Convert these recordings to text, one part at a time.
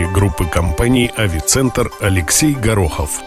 группы компаний «Авицентр» Алексей Горохов.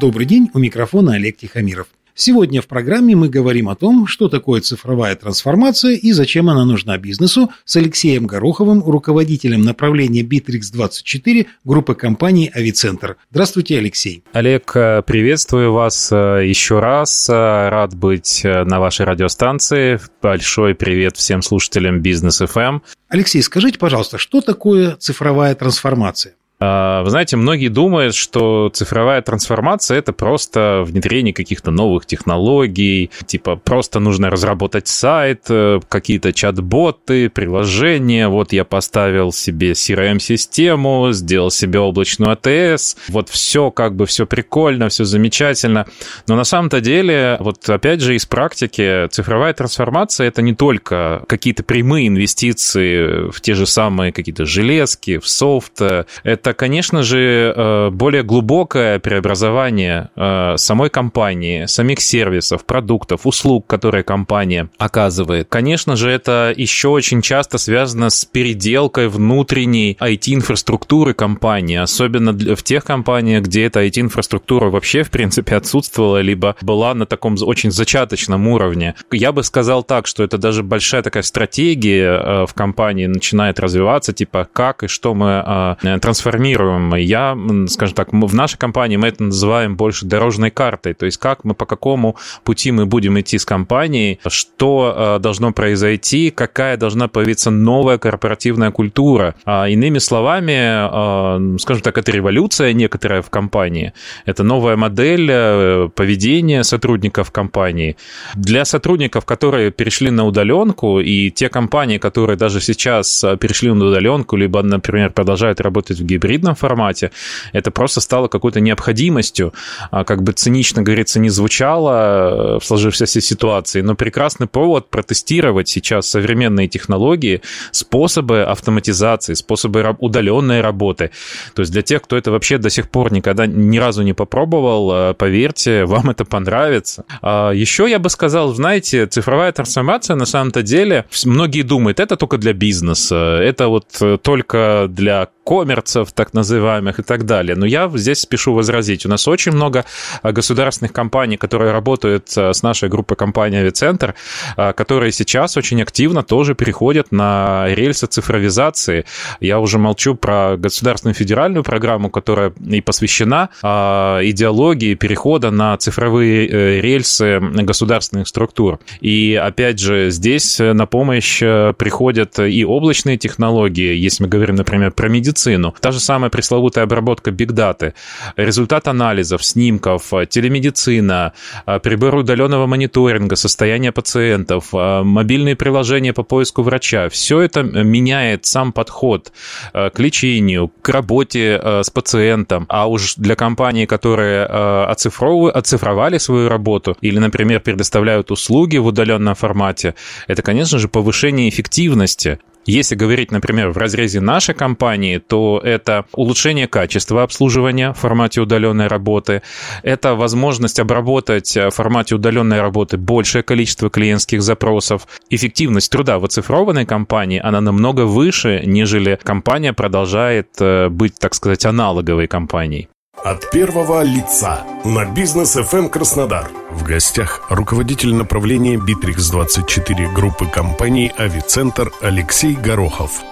Добрый день, у микрофона Олег Тихомиров. Сегодня в программе мы говорим о том, что такое цифровая трансформация и зачем она нужна бизнесу с Алексеем Гороховым, руководителем направления Bittrex24 группы компаний «Авицентр». Здравствуйте, Алексей. Олег, э, приветствую вас э, еще раз. Э, рад быть на вашей радиостанции. Большой привет всем слушателям Бизнес FM. Алексей, скажите, пожалуйста, что такое цифровая трансформация? А, вы знаете, многие думают, что цифровая трансформация — это просто внедрение каких-то новых технологий, типа просто нужно разработать сайт, э, какие-то чат-боты, приложения, вот я поставил себе CRM-систему, сделал себе облачную АТС, вот все как бы все прикольно, все замечательно. Но на самом-то деле, вот опять же из практики, цифровая трансформация — это не только какие-то прямые инвестиции в те же самые какие-то железки, в софт, это конечно же, э, более глубокое преобразование э, самой компании, самих сервисов, продуктов, услуг, которые компания оказывает. Конечно же, это еще очень часто связано с переделкой внутренней IT-инфраструктуры компании, особенно в тех компаниях, где эта IT-инфраструктура вообще, в принципе, отсутствовала, либо была на таком очень зачаточном уровне. Я бы сказал так, что это даже большая такая стратегия э, в компании начинает развиваться, типа как и что мы трансформируем планируем. Я, скажем так, в нашей компании мы это называем больше дорожной картой, то есть как мы, по какому пути мы будем идти с компанией, что э, должно произойти, какая должна появиться новая корпоративная культура. А иными словами, э, скажем так, это революция некоторая в компании, это новая модель э, поведения сотрудников компании. Для сотрудников, которые перешли на удаленку, и те компании, которые даже сейчас перешли на удаленку, либо, например, продолжают работать в гибриде, гибридном формате, это просто стало какой-то необходимостью, а, как бы цинично, говорится, не звучало э, в сложившейся ситуации, но прекрасный повод протестировать сейчас современные технологии, способы автоматизации, способы удаленной работы. То есть для тех, кто это вообще до сих пор никогда ни разу не попробовал, э, поверьте, вам это понравится. А, Еще я бы сказал, знаете, цифровая трансформация на самом-то деле, многие думают, это только для бизнеса, это вот э, только для коммерцев, так называемых, и так далее. Но я здесь спешу возразить. У нас очень много а, государственных компаний, которые работают а, с нашей группой компаний «Авицентр», а, которые сейчас очень активно тоже переходят на рельсы цифровизации. Я уже молчу про государственную федеральную программу, которая и посвящена идеологии перехода на цифровые э, рельсы государственных структур. И опять же, здесь на помощь э, приходят и облачные технологии, если мы говорим, например, про медицину, медицину. Та же самая пресловутая обработка бигдаты, результат анализов, снимков, телемедицина, а, прибор удаленного мониторинга, состояние пациентов, а, мобильные приложения по поиску врача. Все это меняет сам подход к лечению, к работе с пациентом. А уж для компаний, которые оцифровали свою работу или, например, предоставляют услуги в удаленном формате, это, конечно же, повышение эффективности. Если говорить, например, в разрезе нашей компании, то это улучшение качества обслуживания в формате удаленной работы, это возможность обработать в формате удаленной работы большее количество клиентских запросов. Эффективность труда в оцифрованной компании, она намного выше, нежели компания продолжает э, быть, так сказать, аналоговой компанией. От первого лица на бизнес FM Краснодар. В гостях руководитель направления Bittrex24 группы компаний Авицентр Алексей Горохов.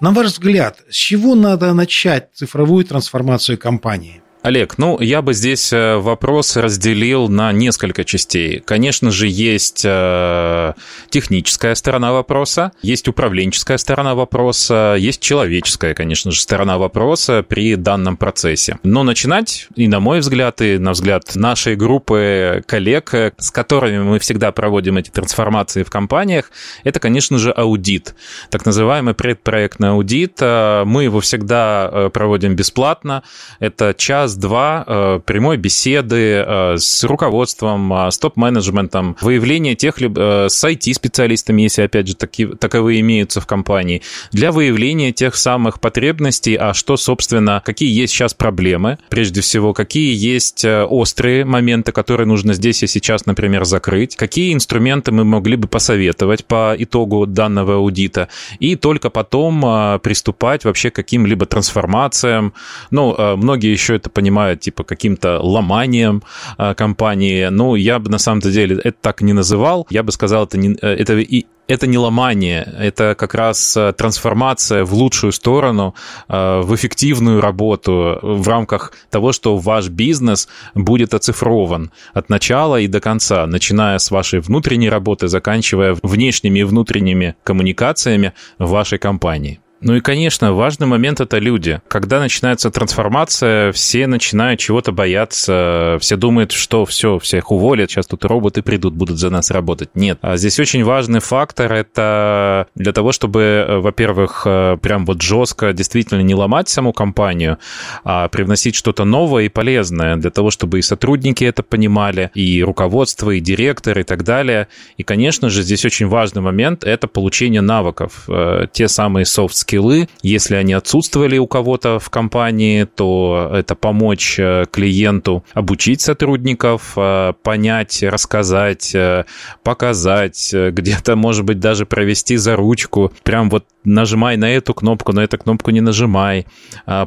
На ваш взгляд, с чего надо начать цифровую трансформацию компании? Олег, ну, я бы здесь э, вопрос разделил на несколько частей. Конечно же, есть э, техническая сторона вопроса, есть управленческая сторона вопроса, есть человеческая, конечно же, сторона вопроса при данном процессе. Но начинать, и на мой взгляд, и на взгляд нашей группы коллег, с которыми мы всегда проводим эти трансформации в компаниях, это, конечно же, аудит. Так называемый предпроектный аудит. Э, мы его всегда проводим бесплатно. Это час час-два э, прямой беседы э, с руководством, э, с топ-менеджментом, выявление тех, с IT-специалистами, если, опять же, таки, таковые имеются в компании, для выявления тех самых потребностей, а что, собственно, какие есть сейчас проблемы, прежде всего, какие есть острые моменты, которые нужно здесь и сейчас, например, закрыть, какие инструменты мы могли бы посоветовать по итогу данного аудита, и только потом приступать вообще к каким-либо трансформациям. Ну, многие еще это понимают, типа, каким-то ломанием а, компании. Ну, я бы на самом деле это так не называл. Я бы сказал, это, не, э, это и это не ломание, это как раз э, трансформация в лучшую сторону, э, в эффективную работу в рамках того, что ваш бизнес будет оцифрован от начала и до конца, начиная с вашей внутренней работы, заканчивая внешними и внутренними коммуникациями в вашей компании. Ну и, конечно, важный момент — это люди. Когда начинается трансформация, все начинают чего-то бояться, все думают, что все, всех уволят, сейчас тут роботы придут, будут за нас работать. Нет. А здесь очень важный фактор — это для того, чтобы, э, во-первых, э, прям вот жестко действительно не ломать саму компанию, а привносить что-то новое и полезное для того, чтобы и сотрудники это понимали, и руководство, и директор, и так далее. И, конечно же, здесь очень важный момент — это получение навыков, э, те самые soft скиллы. Если они отсутствовали у кого-то в компании, то это помочь э, клиенту обучить сотрудников, э, понять, рассказать, э, показать, где-то, может быть, даже провести за ручку. Прям вот нажимай на эту кнопку, на эту кнопку не нажимай.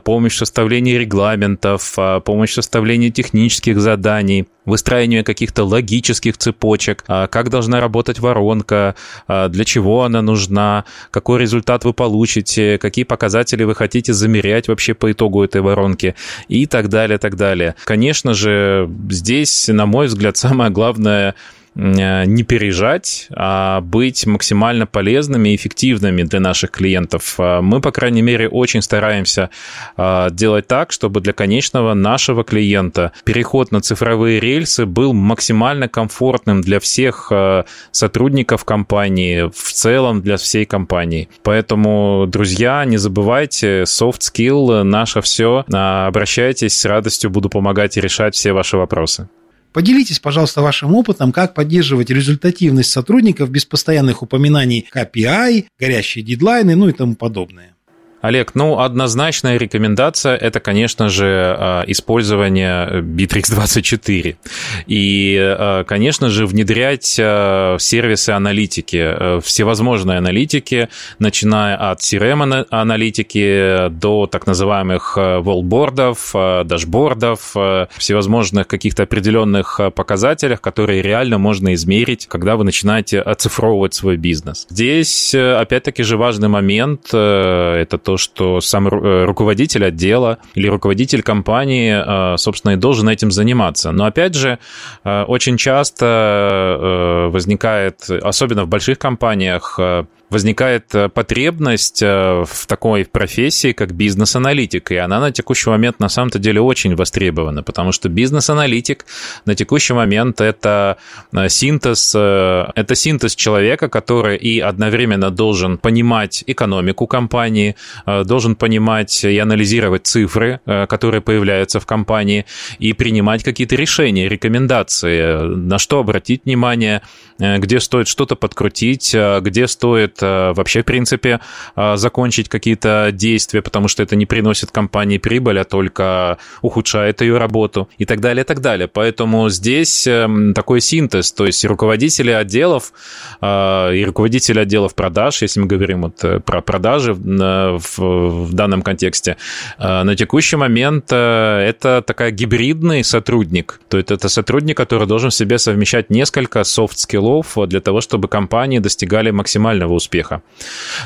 Помощь в составлении регламентов, помощь в составлении технических заданий выстраивание каких-то логических цепочек, а, как должна работать воронка, а, для чего она нужна, какой результат вы получите, какие показатели вы хотите замерять вообще по итогу этой воронки и так далее, так далее. Конечно же, здесь, на мой взгляд, самое главное – не пережать, а быть максимально полезными и эффективными для наших клиентов. Э, мы, по крайней мере, очень стараемся э, делать так, чтобы для конечного нашего клиента переход на цифровые рельсы был максимально комфортным для всех сотрудников компании, в целом для всей компании. Поэтому, друзья, не забывайте, soft skill наше все. Обращайтесь, с радостью буду помогать и решать все ваши вопросы. Поделитесь, пожалуйста, вашим опытом, как поддерживать результативность сотрудников без постоянных упоминаний KPI, горящие дедлайны, ну и тому подобное. Олег, ну, однозначная рекомендация – это, конечно же, а, использование Bittrex 24. И, а, конечно же, внедрять а, сервисы аналитики, всевозможные аналитики, начиная от CRM-аналитики до так называемых волбордов, дашбордов, всевозможных каких-то определенных показателях, которые реально можно измерить, когда вы начинаете оцифровывать свой бизнес. Здесь, опять-таки же, важный момент – это то, то, что сам э, руководитель отдела или руководитель компании, э, собственно, и должен этим заниматься. Но, опять же, э, очень часто возникает, особенно в больших компаниях, возникает э, потребность э, в такой профессии, как бизнес-аналитик, и она на текущий момент на самом-то деле очень востребована, потому что бизнес-аналитик на текущий момент это э, синтез, это синтез человека, который и одновременно должен понимать экономику компании, должен понимать и анализировать цифры, которые появляются в компании, и принимать какие-то решения, рекомендации, на что обратить внимание, где стоит что-то подкрутить, где стоит это вообще, в принципе, а, закончить какие-то действия, потому что это не приносит компании прибыль, а только ухудшает ее работу и так далее, и так далее. Поэтому здесь эм, такой синтез, то есть руководители отделов и руководители отделов продаж, если мы говорим вот э, про продажи в, данном контексте, на текущий момент э, это такая гибридный сотрудник, то есть это сотрудник, который должен в себе совмещать несколько софт-скиллов для того, чтобы компании достигали максимального успеха успеха.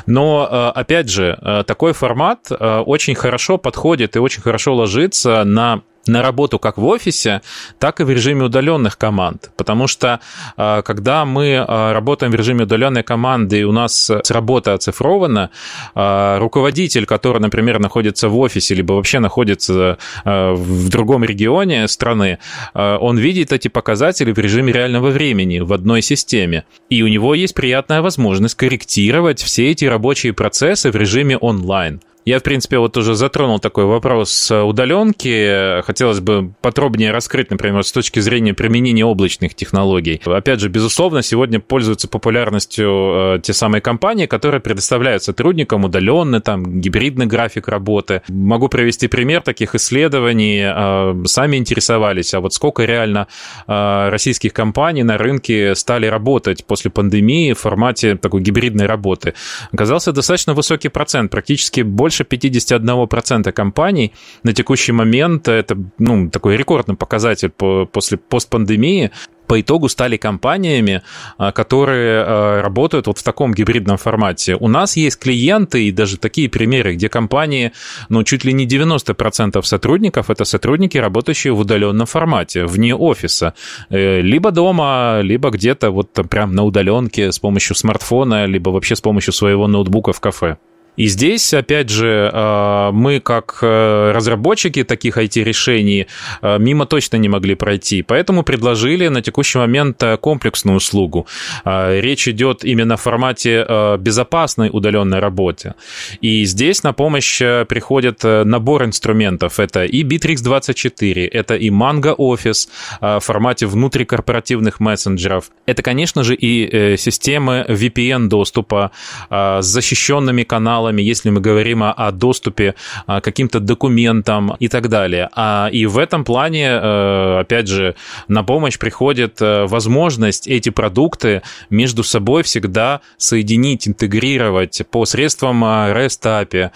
Но, э, опять же, э, такой формат э, очень хорошо подходит и очень хорошо ложится на на работу как в офисе, так и в режиме удаленных команд. Потому что а, когда мы а, работаем в режиме удаленной команды, и у нас работа оцифрована, а, руководитель, который, например, находится в офисе, либо вообще находится в другом регионе страны, он видит эти показатели в режиме реального времени в одной системе. И у него есть приятная возможность корректировать все эти рабочие процессы в режиме онлайн. Я, в принципе, вот уже затронул такой вопрос удаленки. Хотелось бы подробнее раскрыть, например, с точки зрения применения облачных технологий. Опять же, безусловно, сегодня пользуются популярностью э, те самые компании, которые предоставляют сотрудникам удаленный, там, гибридный график работы. Могу привести пример таких исследований. Э, сами интересовались, а вот сколько реально э, российских компаний на рынке стали работать после пандемии в формате такой гибридной работы. Оказался достаточно высокий процент, практически больше больше 51% компаний на текущий момент, это ну, такой рекордный показатель по, после постпандемии, по итогу стали компаниями, а, которые а, работают вот в таком гибридном формате. У нас есть клиенты и даже такие примеры, где компании, ну, чуть ли не 90% сотрудников – это сотрудники, работающие в удаленном формате, вне офиса. Э, либо дома, либо где-то вот прям на удаленке с помощью смартфона, либо вообще с помощью своего ноутбука в кафе. И здесь, опять же, э, мы как э, разработчики таких IT-решений э, мимо точно не могли пройти, поэтому предложили на текущий момент комплексную услугу. Речь идет именно в формате безопасной удаленной работы. И здесь на помощь приходит набор инструментов. Это и Bittrex 24, это и Mango Office в формате внутрикорпоративных мессенджеров. Это, конечно же, и системы VPN-доступа с защищенными каналами каналами, если мы говорим о, доступе к каким-то документам и так далее. А, и в этом плане, э, опять же, на помощь приходит э, возможность эти продукты между собой всегда соединить, интегрировать посредством э, REST API,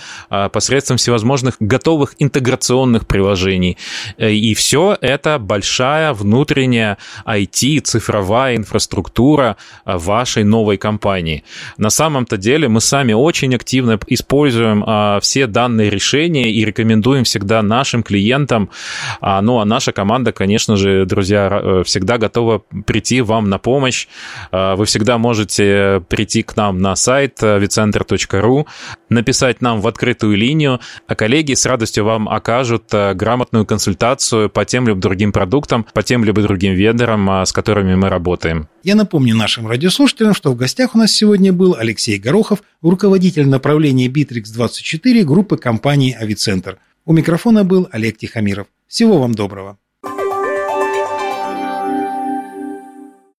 посредством всевозможных готовых интеграционных приложений. И все это большая внутренняя IT, цифровая инфраструктура вашей новой компании. На самом-то деле мы сами очень активно используем а, все данные решения и рекомендуем всегда нашим клиентам. А, ну, а наша команда, конечно же, друзья, э, всегда готова прийти вам на помощь. А, вы всегда можете прийти к нам на сайт vicenter.ru, написать нам в открытую линию, а коллеги с радостью вам окажут э, грамотную консультацию по тем либо другим продуктам, по тем либо другим вендорам, а, с которыми мы работаем. Я напомню нашим радиослушателям, что в гостях у нас сегодня был Алексей Горохов, руководитель направления Bittrex24 группы компании «Авицентр». У микрофона был Олег Тихомиров. Всего вам доброго.